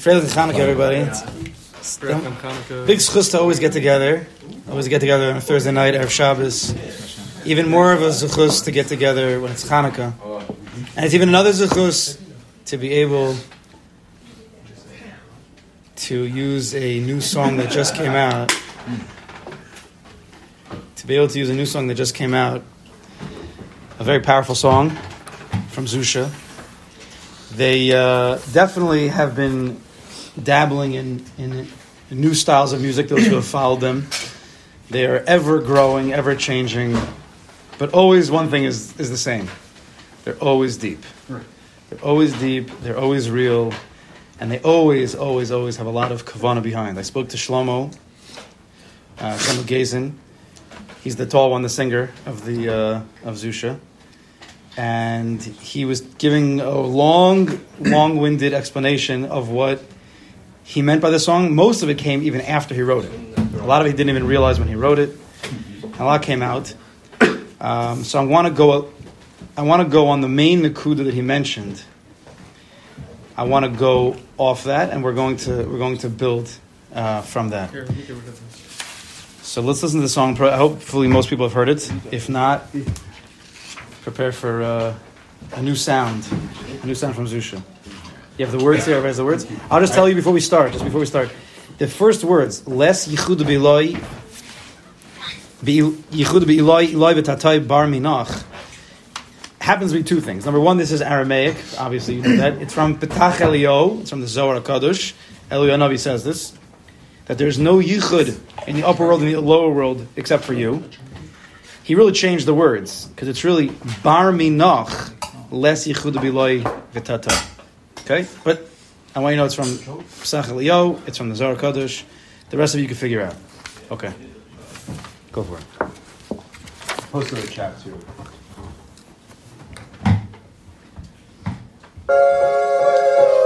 Freilich Chanukah, everybody. Big schus to always get together. Always get together on Thursday night, Erev Shabbos. Even more of a zuchus to get together when it's Hanukkah. And it's even another zuchus to be able to use a new song that just came out. To be able to use a new song that just came out. A very powerful song from Zusha. They uh, definitely have been dabbling in, in new styles of music, those who have followed them. They are ever growing, ever changing, but always one thing is, is the same. They're always deep. They're always deep, they're always real, and they always, always, always have a lot of kavana behind. I spoke to Shlomo, uh, Shlomo Gaisin. He's the tall one, the singer of the uh, of Zusha and he was giving a long, long-winded explanation of what he meant by the song. Most of it came even after he wrote it. A lot of it he didn't even realize when he wrote it. a lot came out. Um, so I want to go. I want to go on the main nakuda that he mentioned. I want to go off that, and we're going to we're going to build uh, from that. So let's listen to the song. Hopefully, most people have heard it. If not, prepare for uh, a new sound, a new sound from Zusha. You have the words here. Everybody has the words. I'll just tell you before we start. Just before we start, the first words "les yichud beiloi yichud beiloi iloi v'tatay bar minach." Happens to be two things. Number one, this is Aramaic. Obviously, you know that. It's from Petach Elio. It's from the Zohar Kadosh. Elio Navi says this that there's no yichud in the upper world and the lower world except for you he really changed the words because it's really bar minoch less yichud biloy v'tata. Okay, but I want you to know it's from Pesach Elio, it's from the Zohar Kadosh. The rest of you can figure out. Okay, go for it. Post the chat too. Thank you.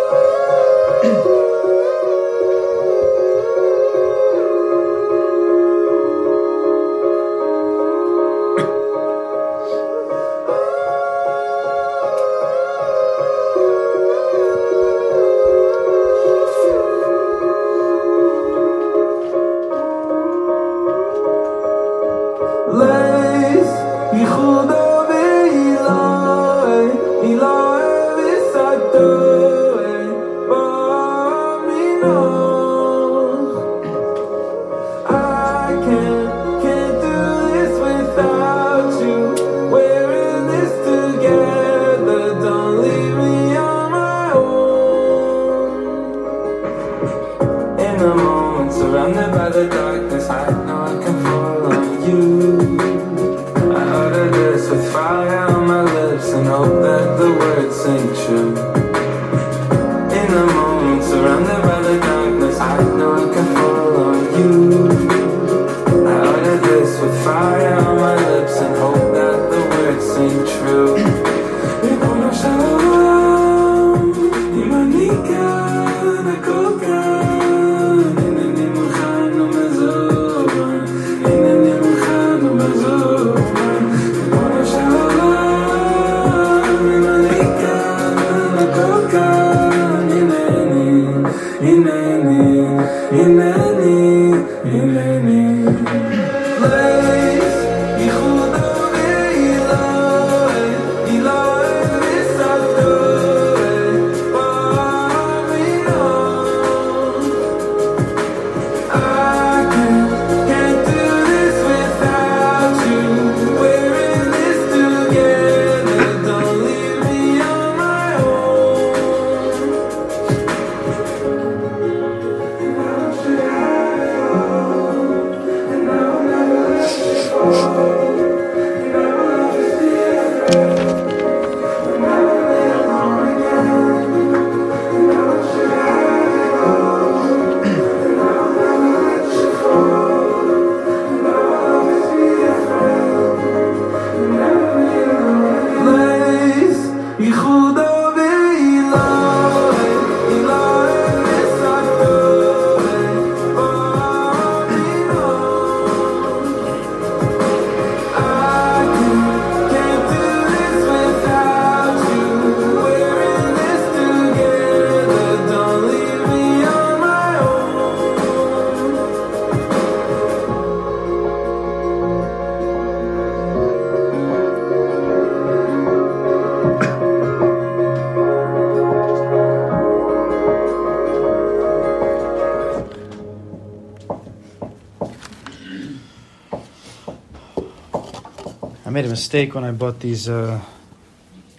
Mistake when I bought these uh,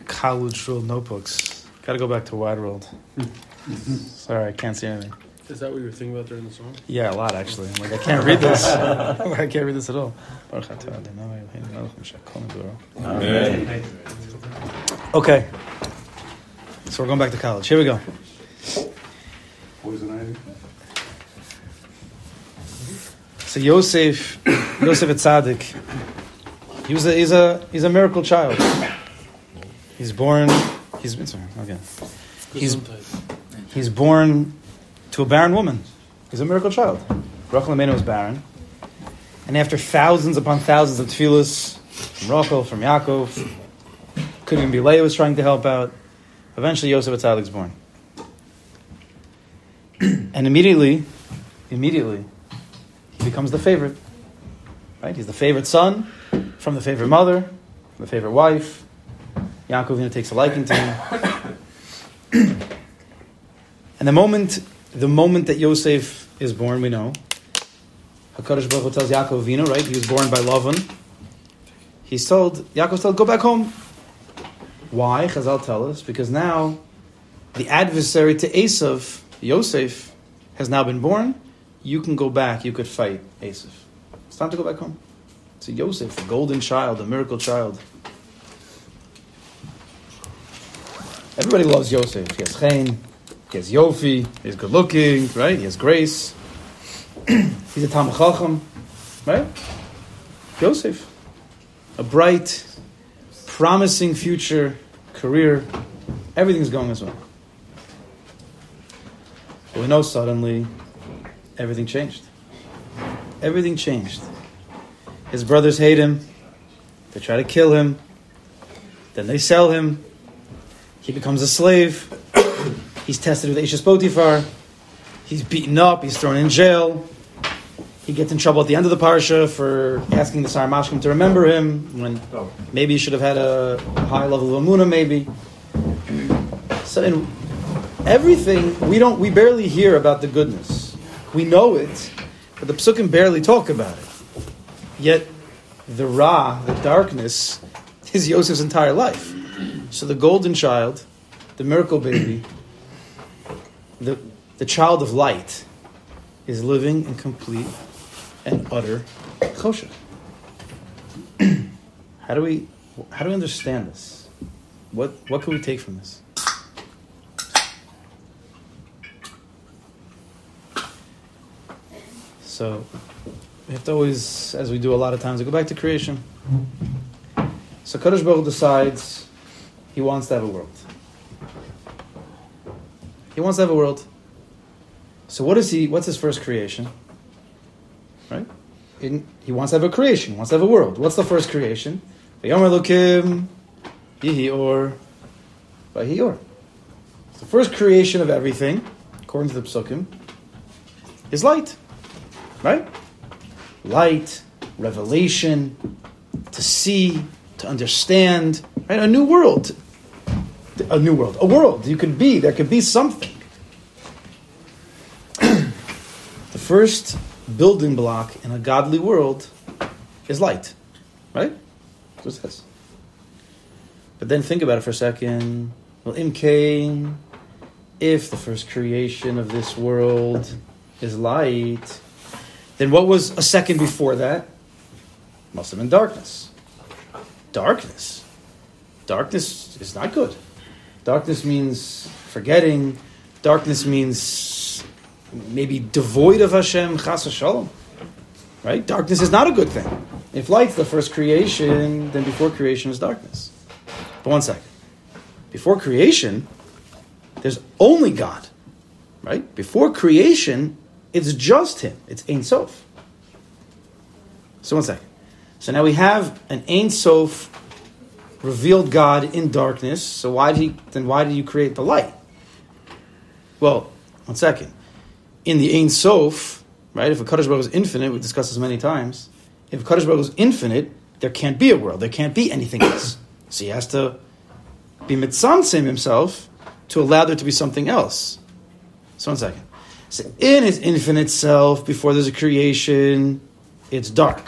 college ruled notebooks. Got to go back to Wide World. Sorry, I can't see anything. Is that what you were thinking about during the song? Yeah, a lot actually. I'm like, I can't read this. I can't read this at all. Amen. Okay. So we're going back to college. Here we go. Poison ivy. So Yosef, Yosef Atzadik, he was a, he's a he's a miracle child. He's born. He's sorry, okay. He's he's born to a barren woman. He's a miracle child. Rachel Imeinu was barren, and after thousands upon thousands of tefillas from Rachel, from Yaakov, couldn't even be Leah was trying to help out. Eventually, Yosef Atzadik's born, and immediately, immediately, he becomes the favorite. Right? He's the favorite son from the favorite mother, from the favorite wife. Yaakov know, takes a liking to him. and the moment, the moment that Yosef is born, we know. Hakadosh Baruch Hu tells Yaakov Avinu, right? He was born by Lavan. He's told Yaakov told go back home. Why? Chazal tell us because now the adversary to Esav, Yosef, has now been born. You can go back. You could fight Esav. It's time to go back home. To Yosef, the golden child, the miracle child. Everybody loves Yosef. He has chen, he has yofi, he's good looking, right? He has grace. he's a Talmud Chacham, right? Yosef, a bright, promising future career. Everything's going as well. But we know suddenly everything changed. Everything changed. His brothers hate him. They try to kill him. Then they sell him. He becomes a slave. He's tested with Ashes Potiphar. He's beaten up. He's thrown in jail. He gets in trouble at the end of the parsha for asking the Saramashkim to remember him when maybe he should have had a high level of amuna. Maybe. So in everything we don't we barely hear about the goodness. We know it, but the psukim barely talk about it. Yet the ra, the darkness, is Yosef's entire life. So the golden child, the miracle baby, the, the child of light, is living in complete and utter choshech. how do we how do we understand this? What what can we take from this? So we have to always, as we do a lot of times, we go back to creation. So Kadosh Baruch decides he wants to have a world. He wants to have a world. So what is he? What's his first creation? Right? In, he wants to have a creation. Wants to have a world. What's the first creation? Vayomer Yihi Or Vahior. The first creation of everything, according to the Psukim, is light. Right? Light, revelation, to see, to understand, right? A new world. A new world. A world. You could be, there could be something. the first building block in a godly world is light. Right? That's what it says. But then think about it for a second. Well, Cain, if the first creation of this world is light, then what was a second before that? Must have been darkness. Darkness. Darkness is not good. Darkness means forgetting. Darkness means maybe devoid of Hashem, chas shalom. Right? Darkness is not a good thing. If light's the first creation, then before creation is darkness. But one second. Before creation, there's only God. Right? Before creation, it's just Him. It's Ein Sof. So one second. So now we have an Ein Sof revealed God in darkness. So why did he then why did you create the light? Well, one second. In the Ein Sof, right? If a Kaddish Baruch is infinite, we discussed this many times. If a Kaddish Baruch is infinite, there can't be a world. There can't be anything else. So he has to be mitzamtzim himself to allow there to be something else. So one second. So in his infinite self, before there's a creation, it's dark.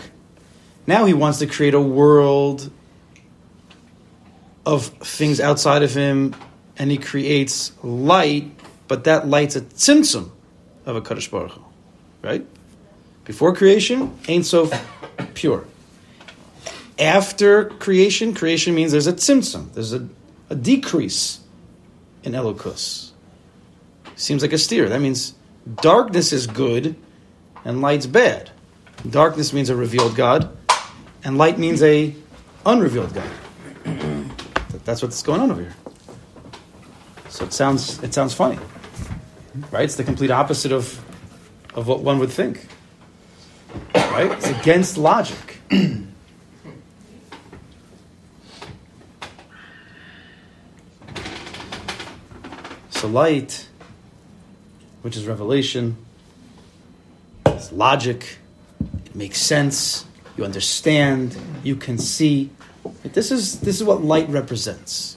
Now he wants to create a world of things outside of him, and he creates light, but that light's a tzimtzum of a Kaddish Baruch Hu, right? Before creation, Ein Sof, pure. After creation, creation means there's a tzimtzum, there's a, a decrease in Elokus. Seems like a steer. That means darkness is good and light's bad. Darkness means a revealed God, and light means a unrevealed God. That's what's going on over here. So it sounds it sounds funny, right? It's the complete opposite of of what one would think, right? It's against logic. so light, which is revelation, It's logic. It makes sense. You understand. You can see. This is this is what light represents.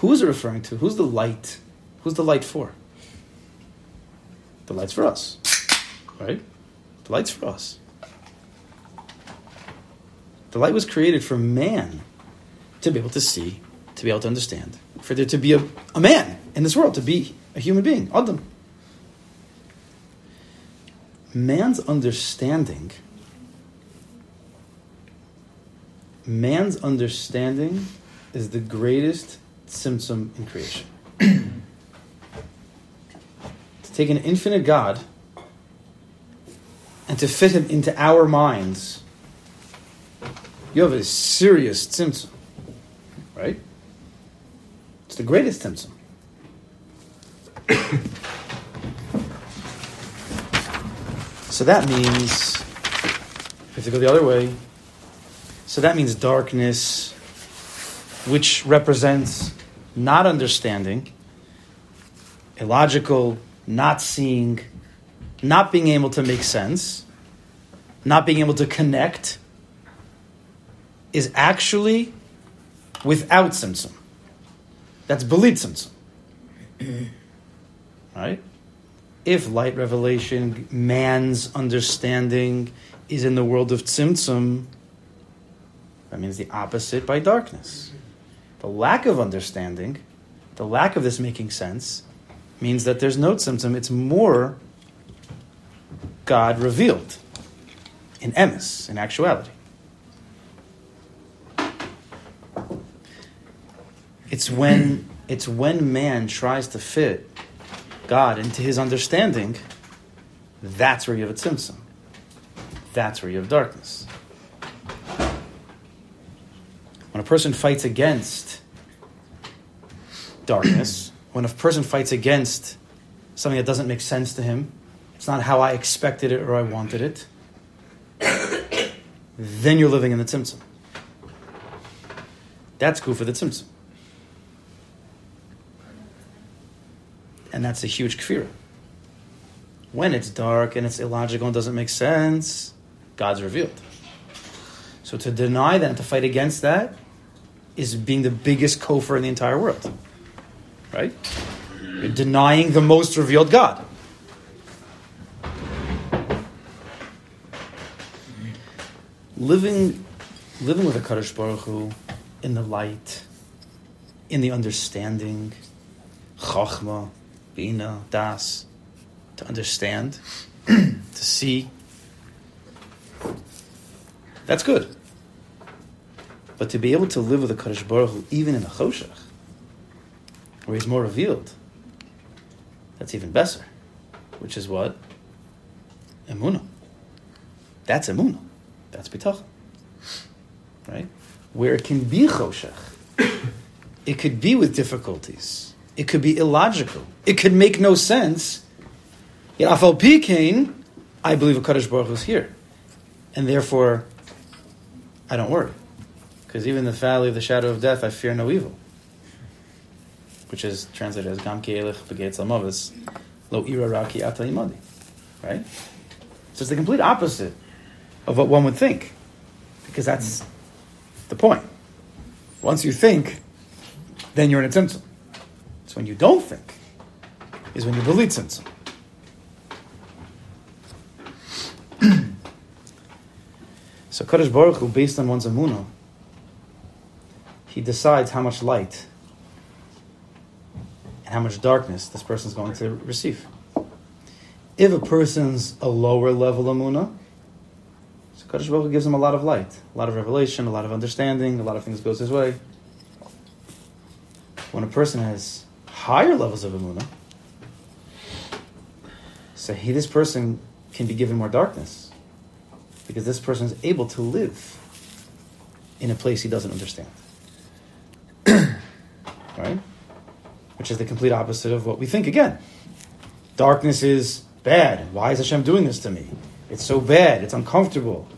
Who is it referring to? Who's the light? Who's the light for? The light's for us, right? The light's for us. The light was created for man to be able to see, to be able to understand, for there to be a, a man in this world, to be a human being, Adam. Man's understanding, man's understanding is the greatest tzimtzum in creation. to take an infinite God and to fit him into our minds, you have a serious tzimtzum, right? It's the greatest tzimtzum. So that means, if you go the other way, so that means darkness, which represents not understanding, illogical, not seeing, not being able to make sense, not being able to connect, is actually without tzimtzum. That's belit tzimtzum. Right? If light revelation, man's understanding, is in the world of tzimtzum, that means the opposite by darkness. The lack of understanding, the lack of this making sense, means that there's no tzimtzum. It's more God revealed in emes, in actuality. It's when it's when man tries to fit God into his understanding, that's where you have a tzimtzum. That's where you have darkness. When a person fights against darkness, when a person fights against something that doesn't make sense to him, it's not how I expected it or I wanted it, then you're living in the tzimtzum. That's good for the tzimtzum. And that's a huge kfira. When it's dark and it's illogical and doesn't make sense, God's revealed. So to deny that and to fight against that is being the biggest kofar in the entire world. Right? You're denying the most revealed God. Living, living with a Kaddish Baruch Hu in the light, in the understanding, chachma, bina, das, to understand, to see, that's good. But to be able to live with a Kaddish Baruch Hu, even in a choshech, where he's more revealed, that's even better. Which is what? Emunah. That's emunah. That's bitachon. Right? Where it can be choshech, it could be with difficulties. It could be illogical. It could make no sense. Yet afal pikain, I believe a Kaddish Baruch is here, and therefore, I don't worry, because even the valley of the shadow of death, I fear no evil which is translated as Gam Kielech Begetz Amavis, Lo Ira Raki Ata Imadi. Right? So it's the complete opposite of what one would think, because that's the point. Once you think, then you're in a tzimtzum. When you don't think, is when you believe tzimtzum. so Kaddish Baruch Hu, based on one's amunah, he decides how much light and how much darkness this person is going to receive. If a person's a lower level Amunah, so Kadosh Baruch Hu gives him a lot of light, a lot of revelation, a lot of understanding, a lot of things goes his way. When a person has higher levels of Amunah, so he, this person can be given more darkness because this person is able to live in a place he doesn't understand. right? Which is the complete opposite of what we think again. Darkness is bad. Why is Hashem doing this to me? It's so bad. It's uncomfortable.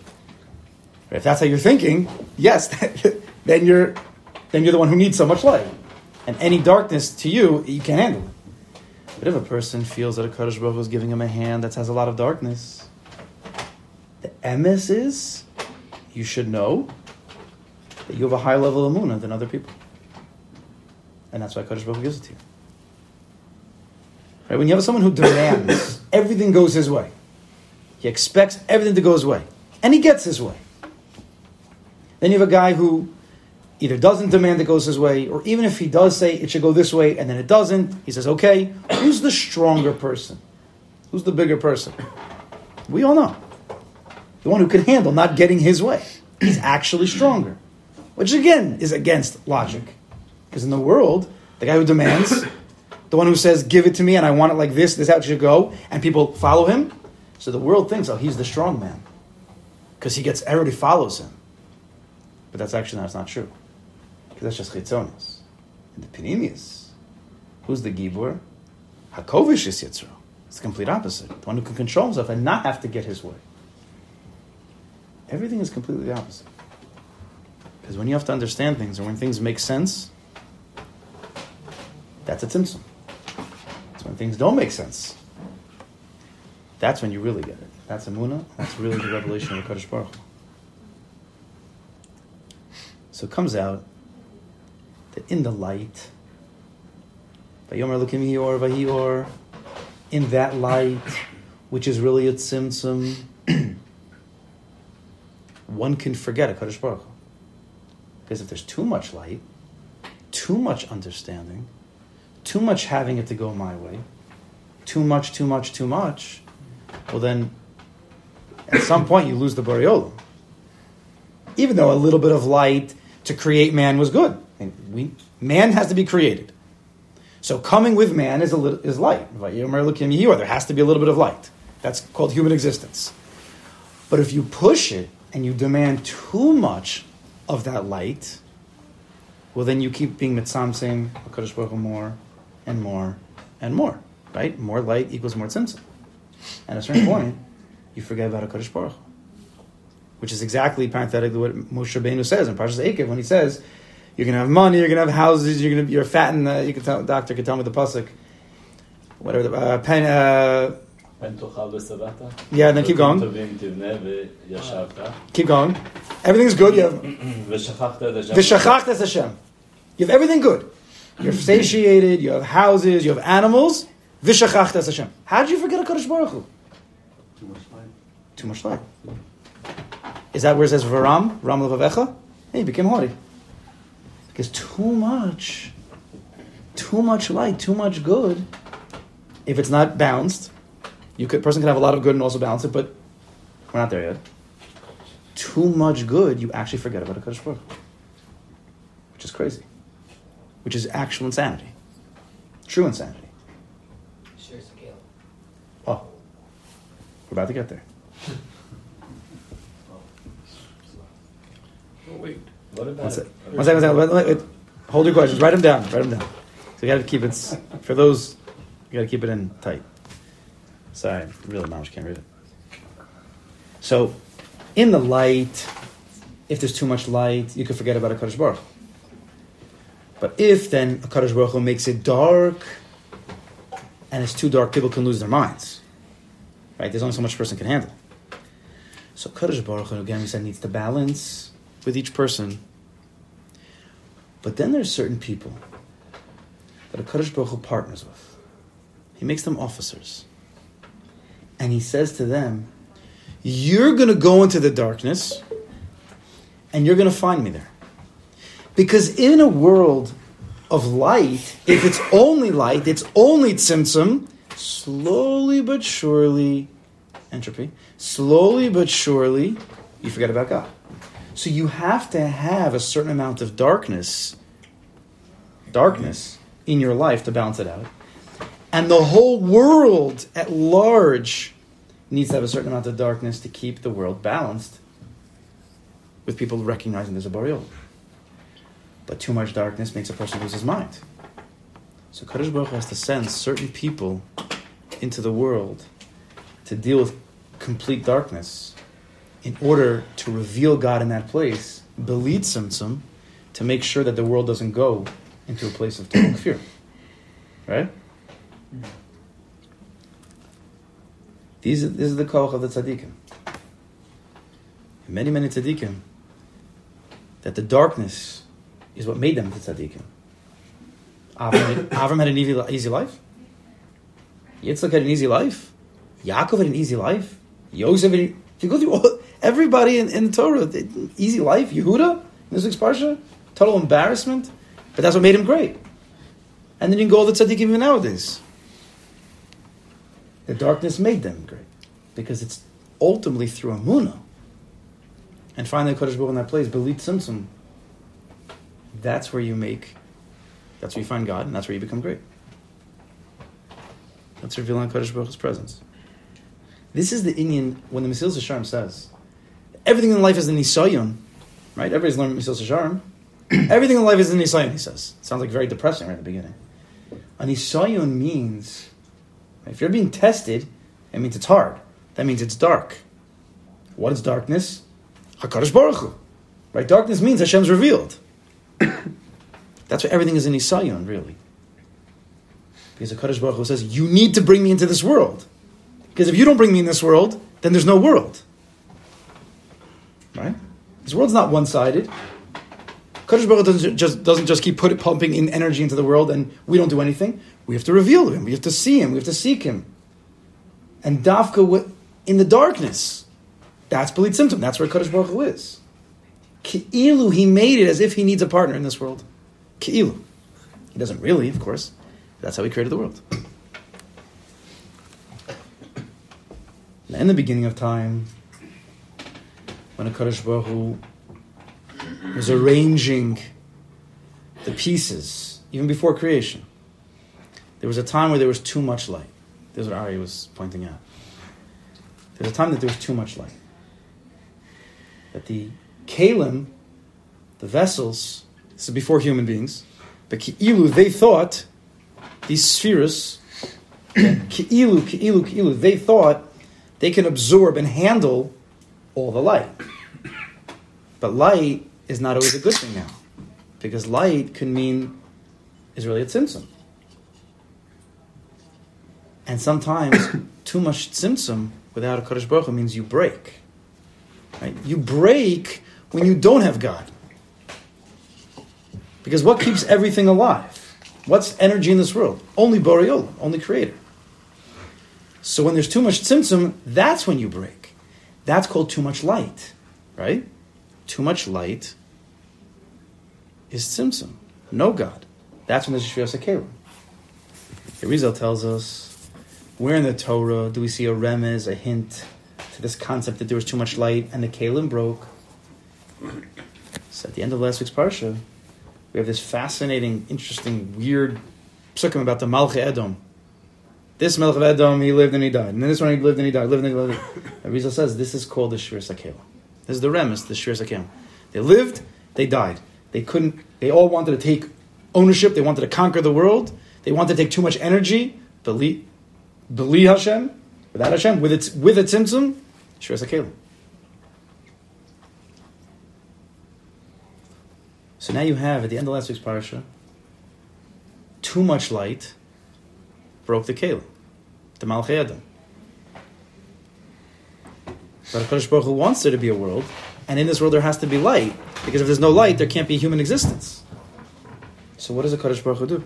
If that's how you're thinking, yes, then you're then you're the one who needs so much light. And any darkness to you, you can't handle it. But if a person feels that a Kaddish Baruch is giving him a hand that has a lot of darkness, the emes is you should know that you have a higher level of Amunah than other people. And that's why Kaddish Baruch gives it to you. Right? When you have someone who demands everything goes his way, he expects everything to go his way, and he gets his way. Then you have a guy who either doesn't demand it goes his way, or even if he does say it should go this way and then it doesn't, he says, okay, who's the stronger person? Who's the bigger person? We all know. The one who can handle not getting his way. He's actually stronger. Which again is against logic. Because in the world, the guy who demands, the one who says, give it to me and I want it like this, this is how it should go, and people follow him, so the world thinks, oh, he's the strong man. Because he gets, everybody follows him. But that's actually that's not true. Because that's just chitzonis. And the pinimius, who's the gibur? Hakovish is yitzro. It's the complete opposite. The one who can control himself and not have to get his way. Everything is completely the opposite. Because when you have to understand things, or when things make sense, that's a tzimtzum. It's when things don't make sense. That's when you really get it. That's Amunah. That's really the revelation of the Kaddish Baruch. So it comes out that in the light, in that light, which is really a tzimtzum, one can forget a Kaddish Baruch. Because if there's too much light, too much understanding, too much having it to go my way, too much, too much, too much, well then, at some point you lose the Boreolim. Even though a little bit of light to create man was good. And we, man has to be created. So coming with man is a little, is light. There has to be a little bit of light. That's called human existence. But if you push it and you demand too much of that light, well, then you keep being mitzamtzim, HaKadosh Baruch Hu more and more and more, right? More light equals more tzimtzum. And at a certain point, you forget about HaKadosh Baruch Hu. Which is exactly parenthetically what Moshe Rabbeinu says in Parshas Eikev when he says, you're going to have money, you're going to have houses, you're going to, you're fat, and uh, you can tell, doctor can tell me the pasuk, whatever the uh, pen, uh, yeah, and then keep going. Keep going. Everything's good. You have v'shachachtas Hashem. You have everything good. You're satiated. You have houses. You have animals. V'shachachtas Hashem. How did you forget a Kodesh Baruch Hu? Too much light. Too much light. Is that where it says Varam, Ram Levavecha? Hey, he became haughty. Because too much, too much light, too much good. If it's not balanced, you could person can have a lot of good and also balance it, but we're not there yet. Too much good, you actually forget about a Kaddish Baruch, which is crazy, which is actual insanity, true insanity. Sure, it's a Caleb. Oh, we're about to get there. Oh, wait. What about One second. One second. One second. Wait, wait, wait. Hold your questions. Write them down. Write them down. So you got to keep it for those. You got to keep it in tight. Sorry, really, mom, can't read it. So, in the light, if there's too much light, you could forget about a Kaddish Baruch. But if then a Kaddish Baruch Hu makes it dark, and it's too dark, people can lose their minds. Right? There's only so much a person can handle. So Kaddish Baruch Hu, again, we said, needs to balance with each person. But then there's certain people that a Baruch Hu partners with. He makes them officers. And he says to them, You're going to go into the darkness and you're going to find me there. Because in a world of light, if it's only light, it's only tzimtzum, slowly but surely, entropy, slowly but surely, you forget about God. So you have to have a certain amount of darkness, darkness in your life to balance it out. And the whole world at large needs to have a certain amount of darkness to keep the world balanced with people recognizing there's a burial. But too much darkness makes a person lose his mind. So Kadosh Baruch has to send certain people into the world to deal with complete darkness in order to reveal God in that place, belit tzimtzum, to make sure that the world doesn't go into a place of total fear. Right? These are, this is the koch of the tzaddikim. Many, many tzaddikim, that the darkness is what made them the tzaddikim. Avram, Avram had an easy, easy life. Yitzchak had an easy life. Yaakov had an easy life. Yosef if you go through all, everybody in, in the Torah, easy life. Yehuda, this week's parsha, total embarrassment, but that's what made him great. And then you can go all the tzaddikim even nowadays. The darkness made them great because it's ultimately through Amunah. And finally, Kodesh Baruch in that place, Belit Tzimtzum. That's where you make, that's where you find God, and that's where you become great. That's revealing Kodesh Baruch's presence. This is the Indian when the Mesilas Yesharim says, everything in life is an Nisayon, right? Everybody's learned Mesilas Yesharim. everything in life is an Nisayon, he says. Sounds like very depressing right at the beginning. An Nisayon means if you're being tested, it means it's hard. That means it's dark. What is darkness? Hakadosh Baruch Hu. Right? Darkness means Hashem's revealed. That's what everything is in Isayon, really. Because Hakadosh Baruch Hu says, "You need to bring me into this world." Because if you don't bring me in this world, then there's no world. Right? This world's not one-sided. Kadosh Baruch Hu doesn't just, doesn't just keep put, pumping in energy into the world and we don't do anything. We have to reveal him. We have to see him. We have to seek him. And Dafka in the darkness, that's Belit tzimtzum. That's where Kadosh Baruch Hu is. Ki'ilu, he made it as if he needs a partner in this world. Ki'ilu. He doesn't really, of course. That's how he created the world. in the beginning of time, when a Kadosh Baruch Hu was arranging the pieces, even before creation, there was a time where there was too much light. This is what Ari was pointing out. There was a time that there was too much light. That the kalim, the vessels, this is before human beings, but ki'ilu, they thought, these spheres, ki'ilu, ki'ilu, ki'ilu, they thought they can absorb and handle all the light. But light is not always a good thing now. Because light can mean is really a tzimtzum. And sometimes too much tzimtzum without a Kadosh Baruch means you break. Right? You break when you don't have God. Because what keeps everything alive? What's energy in this world? Only Boreola, only Creator. So when there's too much tzimtzum, that's when you break. That's called too much light, right? Too much light is tzimtzum, no God. That's when there's Shviras HaKelim. Rizal tells us, where in the Torah do we see a remez, a hint to this concept that there was too much light and the Kalim broke? So at the end of last week's Parsha, we have this fascinating, interesting, weird psukim about the Malche Edom. This Melech of Edom, he lived and he died. And then this one, he lived and he died. Lived and he lived. Rizal says this is called the Shir Sakela. This is the remez, the Shir Sakela. They lived, they died. They couldn't, they all wanted to take ownership, they wanted to conquer the world, they wanted to take too much energy, believe, believe Hashem, without Hashem, with its with its tzimtzum, Shir Sakela. So now you have, at the end of last week's parasha, too much light broke the Kalim, the Malchei Edom. But HaKadosh Baruch Hu wants there to be a world, and in this world there has to be light, because if there's no light, there can't be human existence. So what does the Kadosh Baruch Hu do?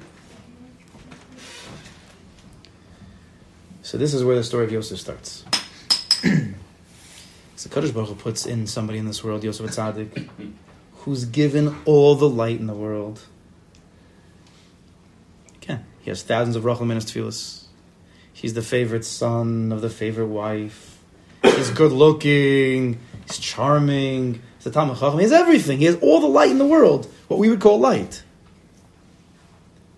So this is where the story of Yosef starts. so Kadosh Baruch Hu puts in somebody in this world, Yosef Atzadik, who's given all the light in the world. He has thousands of Rachel Minas Tfilis. He's the favorite son of the favorite wife. He's good looking. He's charming. He's a Talmud. He has everything. He has all the light in the world, what we would call light.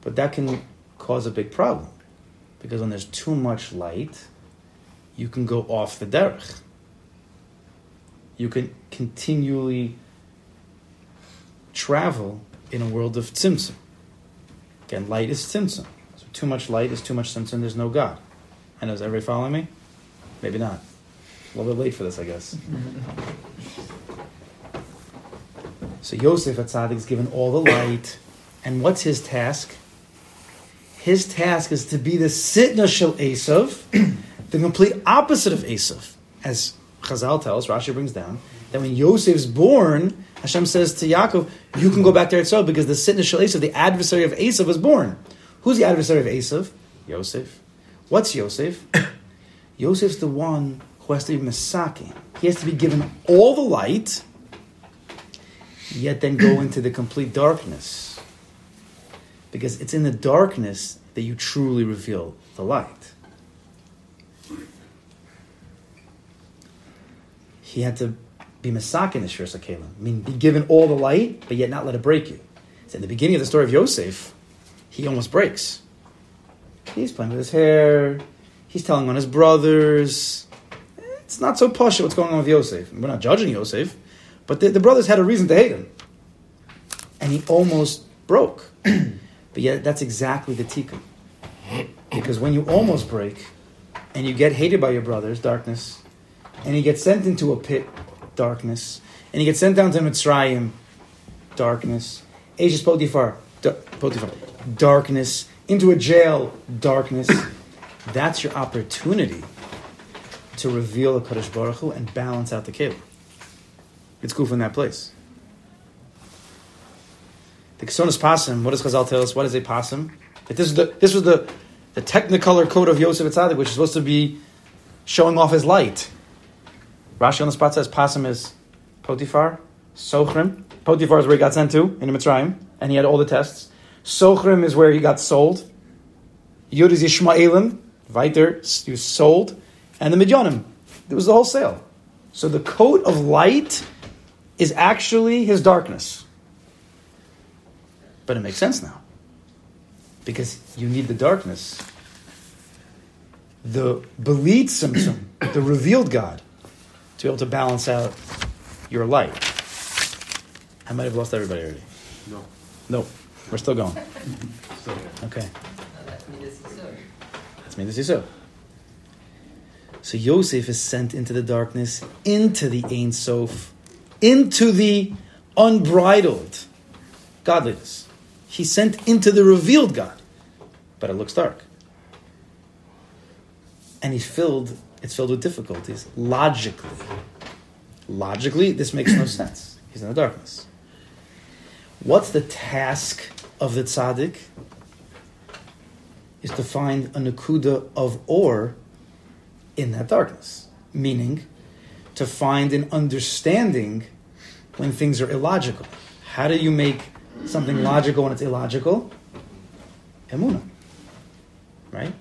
But that can cause a big problem. Because when there's too much light, you can go off the derech. You can continually travel in a world of tzimtzum. Again, light is tzimtzum. So too much light is too much tzimtzum. There's no God. I know. Is everybody following me? Maybe not. A little bit late for this, I guess. so Yosef Atzadik is given all the light, and what's his task? His task is to be the sitna shel Esav, the complete opposite of Esav. As Chazal tells, Rashi brings down, that when Yosef's born, Hashem says to Yaakov, you can go back to Eretz because the sitna shel Esav, the adversary of Esav, was born. Who's the adversary of Esav? Yosef. What's Yosef? Yosef's the one who has to be Masaki. He has to be given all the light, yet then go into the complete darkness. Because it's in the darkness that you truly reveal the light. He had to be Masaki in the Sakela. I mean, be given all the light, but yet not let it break you. So in the beginning of the story of Yosef, he almost breaks. He's playing with his hair. He's telling on his brothers. It's not so posh what's going on with Yosef. We're not judging Yosef, but the, the brothers had a reason to hate him. And he almost broke. but yet, that's exactly the tikkun. Because when you almost break, and you get hated by your brothers, darkness, and you get sent into a pit, darkness, and you get sent down to Mitzrayim, darkness, Aegis Potiphar, da- Potiphar, darkness, into a jail, darkness. That's your opportunity to reveal the Kaddish Baruch Hu and balance out the Keilah. It's goof in that place. The Kesonis Pasim, what does Chazal tell us? What is a Pasim? This, is the, this was the, the technicolor coat of Yosef Atzadik, which is supposed to be showing off his light. Rashi on the spot says Pasim is Potiphar, Sochrim. Potiphar is where he got sent to, in Mitzrayim, and he had all the tests. Sochrim is where he got sold. Yud is Yishmaelim, Viter, he was sold. And the Midyanim, it was the whole sale. So the coat of light is actually his darkness. But it makes sense now. Because you need the darkness. The Belit Tzimtzum, the revealed God, to be able to balance out your light. I might have lost everybody already. No. No, we're still going. Still. Okay. No, that's me, this is so. That's me, this is so. So Yosef is sent into the darkness, into the Ein Sof, into the unbridled godliness. He's sent into the revealed God, but it looks dark. And he's filled, it's filled with difficulties, logically. Logically, this makes no sense. He's in the darkness. What's the task of the tzaddik? Is to find a nakuda of or in that darkness. Meaning, to find an understanding when things are illogical. How do you make something logical when it's illogical? Emuna. Right?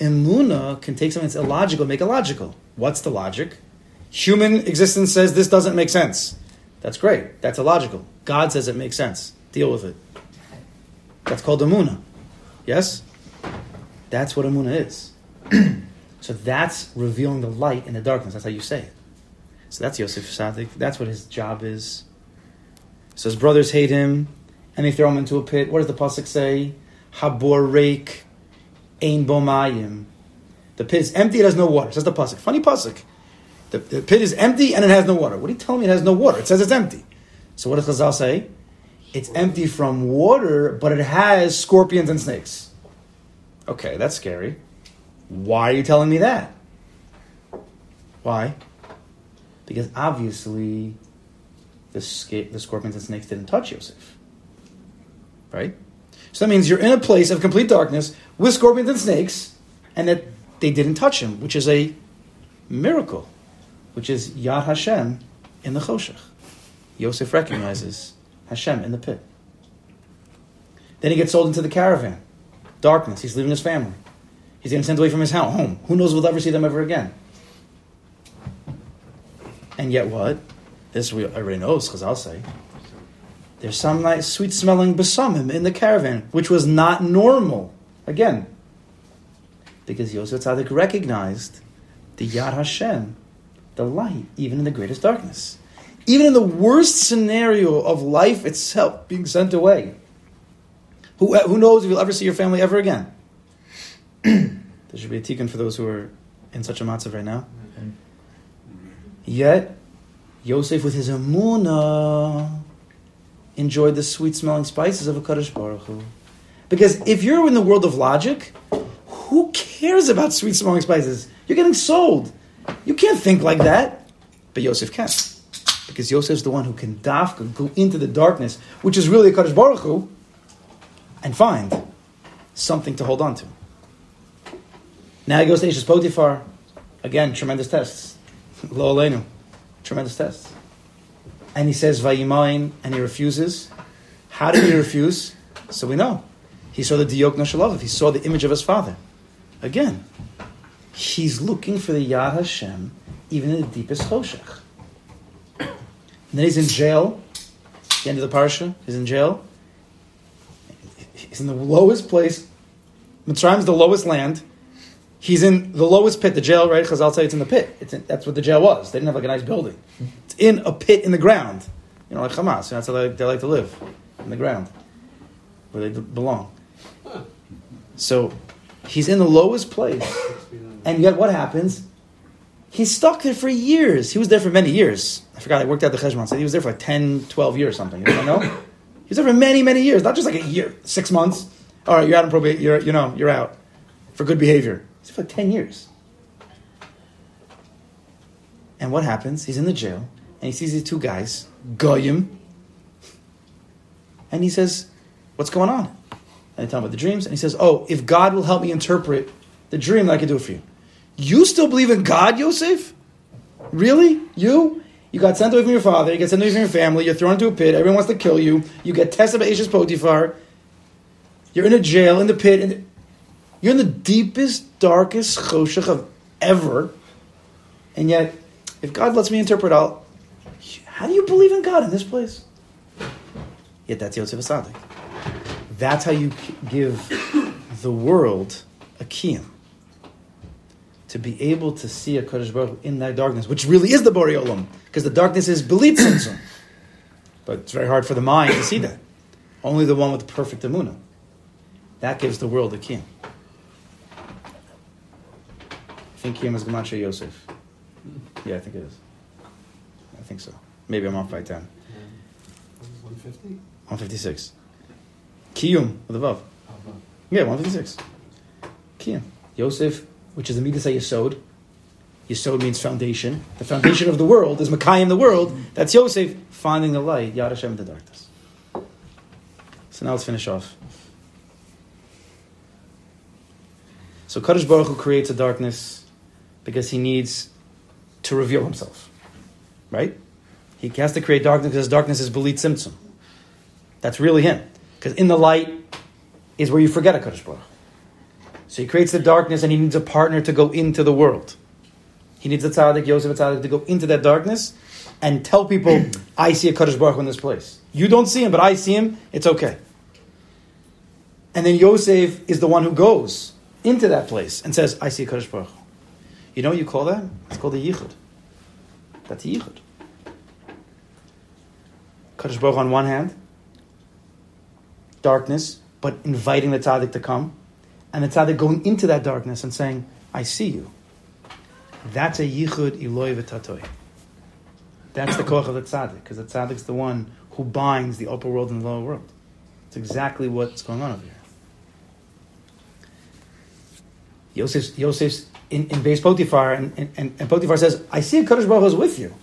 Emuna can take something that's illogical make it logical. What's the logic? Human existence says this doesn't make sense. That's great. That's illogical. God says it makes sense. Deal with it. That's called Emuna. Yes? That's what Emuna is. so that's revealing the light in the darkness. That's how you say it. So that's Yosef Sadik. That's what his job is. So his brothers hate him, and they throw him into a pit. What does the pasuk say? Habor reik, ein bomayim. The pit is empty; it has no water. Says the pasuk. Funny pasuk. The, the pit is empty and it has no water. What are you telling me? It has no water. It says it's empty. So what does Chazal say? It's empty from water, but it has scorpions and snakes. Okay, that's scary. Why are you telling me that? Why? Because obviously the, sca- the scorpions and snakes didn't touch Yosef. Right? So that means you're in a place of complete darkness with scorpions and snakes, and that they didn't touch him, which is a miracle, which is Yad Hashem in the Choshech. Yosef recognizes Hashem in the pit. Then he gets sold into the caravan. Darkness. He's leaving his family. He's getting sent away from his home. Who knows we'll ever see them ever again? And yet what? This we already know, Chazal say. There's some nice sweet smelling basamim in the caravan, which was not normal. Again, because Yosef Tzaddik recognized the Yad Hashem, the light, even in the greatest darkness. Even in the worst scenario of life itself being sent away. Who, who knows if you'll ever see your family ever again? there should be a tikkun for those who are in such a matzav right now. Mm-hmm. Yet, Yosef with his amuna enjoyed the sweet smelling spices of a Kadosh Baruch Hu. Because if you're in the world of logic, who cares about sweet smelling spices? You're getting sold. You can't think like that. But Yosef can. Because Yosef is the one who can dafka, go into the darkness, which is really a Kadosh Baruch Hu, and find something to hold on to. Now he goes to Eishes Potiphar. Again, tremendous tests. Lo Aleinu. Tremendous tests. And he says, Vayimain, and he refuses. How did he refuse? So we know. He saw the Dyokno shel aviv. He saw the image of his father. Again, he's looking for the Yad Hashem, even in the deepest Choshech. And then he's in jail. The end of the parsha, he's in jail. He's in the lowest place. Mitzrayim is the lowest land. He's in the lowest pit, the jail, right? Because I'll say it's in the pit. In, that's what the jail was. They didn't have like a nice building. In a pit in the ground. You know, like Hamas. That's how they, they like to live, in the ground, where they belong. So he's in the lowest place. And yet what happens? He's stuck there for years. He was there for many years. I forgot, I worked at the cheshbon. So he was there for like 10, 12 years or something. You know? He was there for many, many years. Not just like a year, six months. All right, you're out on probation. You're, you know, you're out for good behavior. He's for 10 years. And what happens? He's in the jail, and he sees these two guys, Goyim, and he says, What's going on? And they tell him about the dreams, and he says, Oh, if God will help me interpret the dream, I can do it for you. You still believe in God, Yosef? Really? You? You got sent away from your father, you get sent away from your family, you're thrown into a pit, everyone wants to kill you, you get tested by Eishes Potiphar, you're in a jail, in the pit, and you're in the deepest, darkest choshech of ever, and yet, if God lets me interpret, I'll. How do you believe in God in this place? Yet that's Yosef Asadik. That's how you give the world a kiyum. To be able to see a Kadosh Baruch in that darkness, which really is the Borei Olam, because the darkness is Belit Tzimtzum. But it's very hard for the mind to see that. Only the one with the perfect Amunah. That gives the world a kiyum. I think Kiyum is Gematria Yosef. Yeah, I think it is. I think so. Maybe I'm off by 10. 150? 156. Kiyum, with above. Uh-huh. Yeah, 156. Kiyum. Yosef, which is the Midas Yesod. Yesod means foundation. The foundation of the world is Makayim the world. That's Yosef finding the light, Yad Hashem in the darkness. So now let's finish off. So Kadosh Baruch Hu creates a darkness because he needs to reveal himself. Right? He has to create darkness because darkness is Belit Tzimtzum. That's really him. Because in the light is where you forget a Kadosh Baruch. So he creates the darkness and he needs a partner to go into the world. He needs a tzaddik, Yosef a tzaddik, to go into that darkness and tell people, I see a Kadosh Baruch in this place. You don't see him, but I see him, it's okay. And then Yosef is the one who goes into that place and says, I see a Kadosh Baruch You know what you call that? It's called a yichud. That's a yichud. Kadosh Baruch on one hand, darkness, but inviting the tzaddik to come, and the tzaddik going into that darkness and saying, I see you. That's a yichud iloi v'tatoi. That's the koch of the tzaddik, because the tzaddik's the one who binds the upper world and the lower world. It's exactly what's going on over here. Yosef's, Yosef's in, in Beis Potiphar, and, and, and Potiphar says, I see a Kadosh Baruch is with you.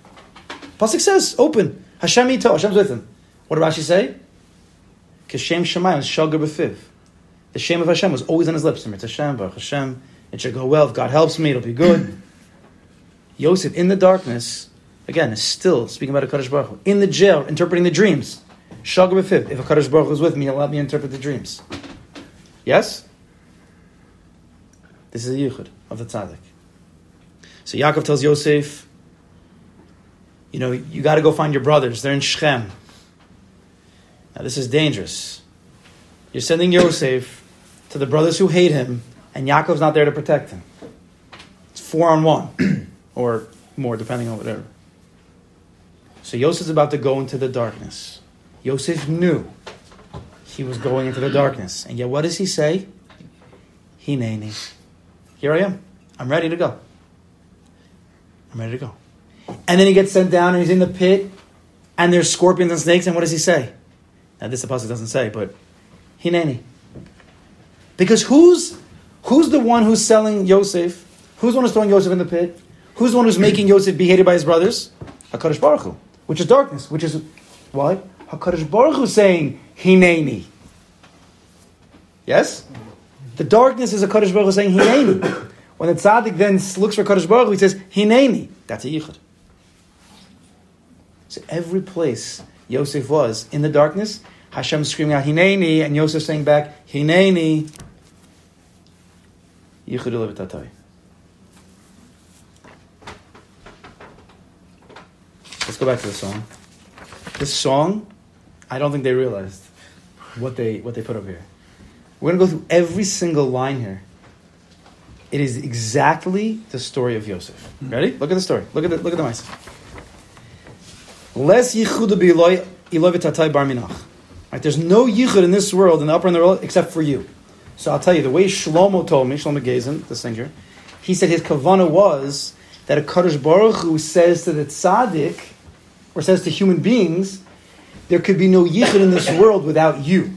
Pasuk says, open. Hashem ito, Hashem's with him. What did Rashi say? Kashem Shemayim, Shagar B'fiv. The shame of Hashem was always on his lips. It's Hashem, Baruch Hashem. It should go well. If God helps me, it'll be good. Yosef, in the darkness, again, is still speaking about a Kadosh Baruch Hu. In the jail, interpreting the dreams. Shagr b'fiv. If a Kadosh Baruch Hu is with me, he'll let me interpret the dreams. Yes? This is a yichud of the tzaddik. So Yaakov tells Yosef, you know, you got to go find your brothers. They're in Shechem. Now this is dangerous. You're sending Yosef to the brothers who hate him, and Yaakov's not there to protect him. It's four on one, or more, depending on whatever. So Yosef's about to go into the darkness. Yosef knew he was going into the darkness. And yet, what does he say? Hineni. Here I am. I'm ready to go. I'm ready to go. And then he gets sent down and he's in the pit, and there's scorpions and snakes, and what does he say? Now, this posuk doesn't say, but Hineni. Because who's who's the one who's selling Yosef? Who's the one who's throwing Yosef in the pit? Who's the one who's making Yosef be hated by his brothers? HaKadosh Baruch Hu, which is darkness, which is why? HaKadosh Baruch Hu saying, Hineni. Yes? The darkness is a Kadosh Baruch Hu saying, Hineni. when the tzaddik then looks for Kadosh Baruch Hu, he says, Hineni. That's a yichud. So every place Yosef was in the darkness, Hashem screaming out, Hineni, and Yosef saying back, Hineni. Yichud Levitatoi. Let's go back to the song. This song, I don't think they realized what they what they put up here. We're gonna go through every single line here. It is exactly the story of Yosef. Ready? Look at the story. Look at the look at the mice. Less yichuda b'iloi iloi v'tatai bar minach. Right? There's no yichud in this world, in the upper and the world, except for you. So I'll tell you, the way Shlomo told me, Shlomo Gaisin, the singer, he said his kavana was that a Kadosh Baruch Hu says to the tzaddik, or says to human beings, there could be no yichud in this world without you.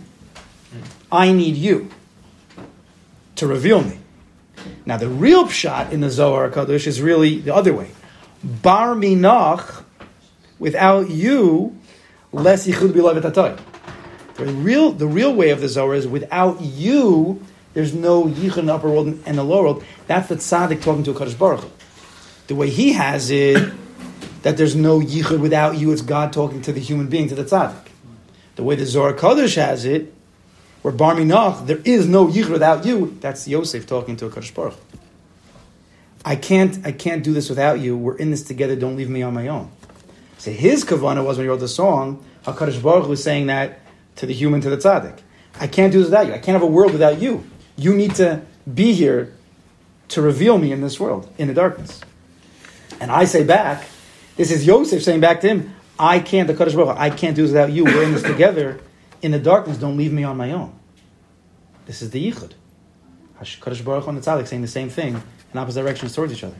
I need you to reveal me. Now, the real pshat in the Zohar Kadosh is really the other way. Bar minach, without you, less yichud bilav The real, the real way of the Zohar is without you, there's no yichud in the upper world and the lower world. That's the tzaddik talking to a Kadosh Baruch Hu. The way he has it, that there's no yichud without you, it's God talking to the human being, to the tzaddik. The way the Zohar Kadosh has it, where Bar Minach, there is no yichud without you, that's Yosef talking to a Kadosh Baruch. I can't, I can't do this without you. We're in this together. Don't leave me on my own. So his kavana was when he wrote the song, Hakadosh Baruch was saying that to the human, to the tzaddik. I can't do this without you. I can't have a world without you. You need to be here to reveal me in this world, in the darkness. And I say back, this is Yosef saying back to him, I can't, the Kadosh Baruch, I can't do this without you. We're in this together. In the darkness, don't leave me on my own. This is the Yichud. Kadosh Baruch and the Tzaddik saying the same thing in opposite directions towards each other.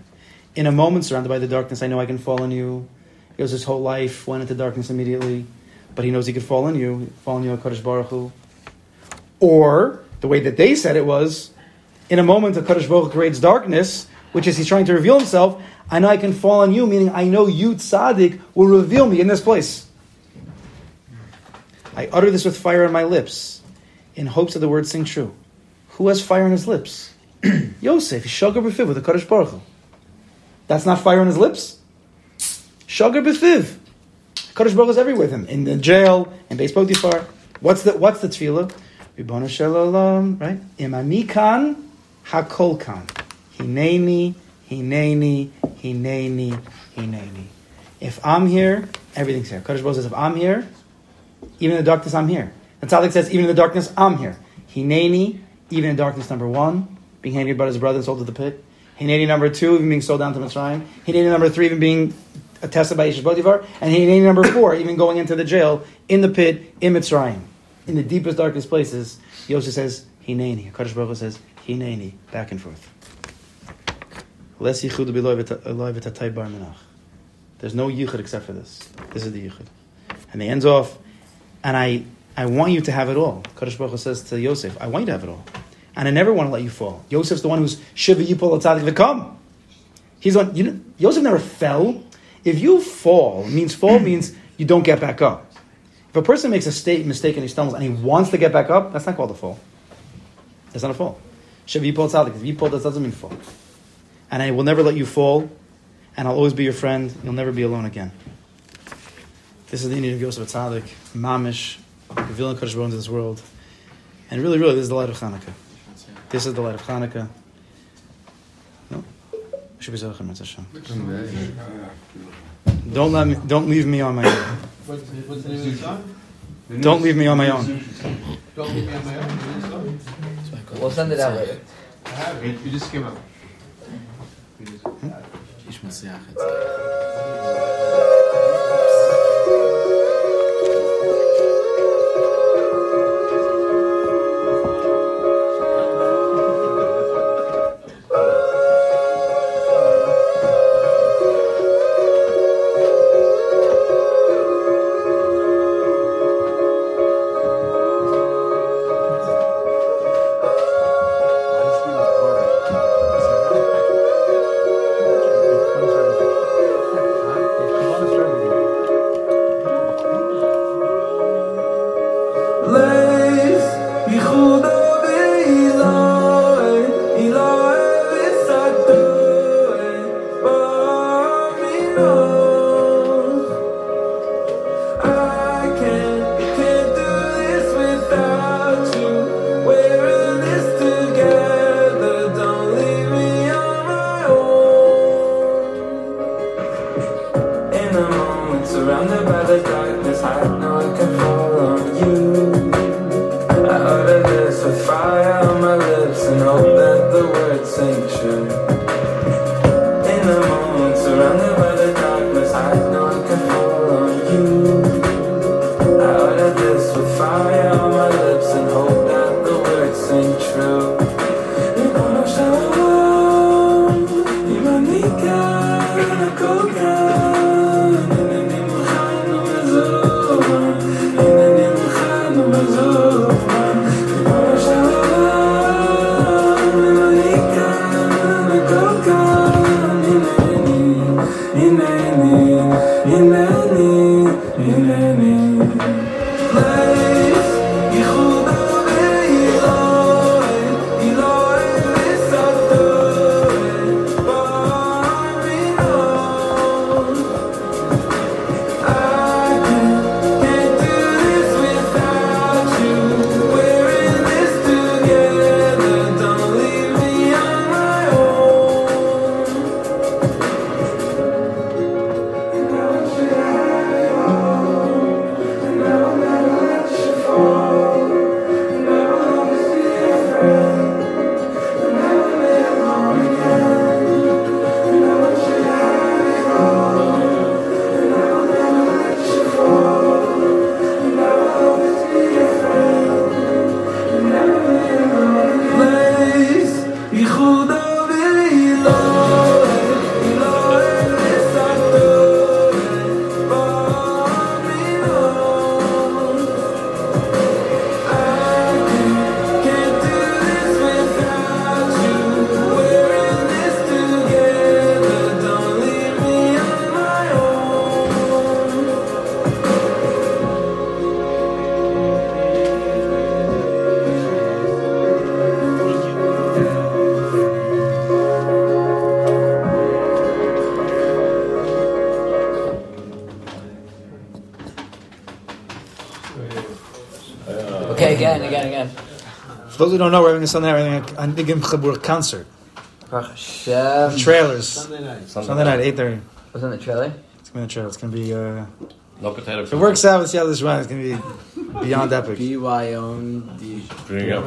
In a moment, surrounded by the darkness, I know I can fall on you. He goes his whole life, went into darkness immediately, but he knows he could fall on you, fall on you, Kadosh Baruch Hu. Or, the way that they said it was, in a moment, a Kadosh Baruch creates darkness, which is he's trying to reveal himself. I know I can fall on you, meaning I know you, tzaddik, will reveal me in this place. I utter this with fire on my lips, in hopes that the words sing true. Who has fire on his lips? Yosef, Shagar B'fiv with the Kadosh Baruch Hu. That's not fire on his lips? Shagar B'fiv. Kadosh Baruch is everywhere with him. In the jail, in Beis Potiphar. What's the, what's the tefillah? Ribbon Shalom, right? Imani kan, hakol kan. Hineni, hineni, hineni, hineni. If I'm here, everything's here. Kadosh Baruch says, if I'm here, even in the darkness, I'm here. The Tzaddik says, even in the darkness, I'm here. Hineni, even in darkness, number one, being handed by his brother and sold to the pit. Hineni, number two, even being sold down to Mitzrayim. Hineni, number three, even being attested by Yishuv Potiphar. And Hineni, number four, even going into the jail, in the pit, in Mitzrayim. In the deepest, darkest places, Yosef says, Hineni. Kadosh Baruch Hu says, Hineni, back and forth. Uh, Menach. There's no yichud except for this. This is the yichud. And he ends off, and I, I want you to have it all. Kadosh Baruch says to Yosef, I want you to have it all. And I never want to let you fall. Yosef's the one who's shiva yipol atzadik v'kam. He's on, you know, Yosef never fell. If you fall, means fall means you don't get back up. If a person makes a state mistake and he stumbles and he wants to get back up, that's not called a fall. That's not a fall. Shavi pulled tzaddik. If pulled, that doesn't mean fall. And I will never let you fall, and I'll always be your friend. You'll never be alone again. This is the inyan of a Tzaddik, Mamish, the villain Kodesh Bones in this world. And really, really, this is the light of Hanukkah. This is the light of Hanukkah. Don't let me, don't leave me on my own. Don't leave me on my own. Don't leave me on my own. We'll send it out later. You just came up. Hmm? those who don't know, we're having a Sunday night. We're having a, I Chabur concert. Hashem. Trailers. Sunday night. Sunday, Sunday night, eight thirty. What's in the trailer? It's gonna be in the trailer. It's gonna be. Uh, no potato. If it works out, let's see how this runs. It's gonna be beyond epic. B Y O N D. Bring up.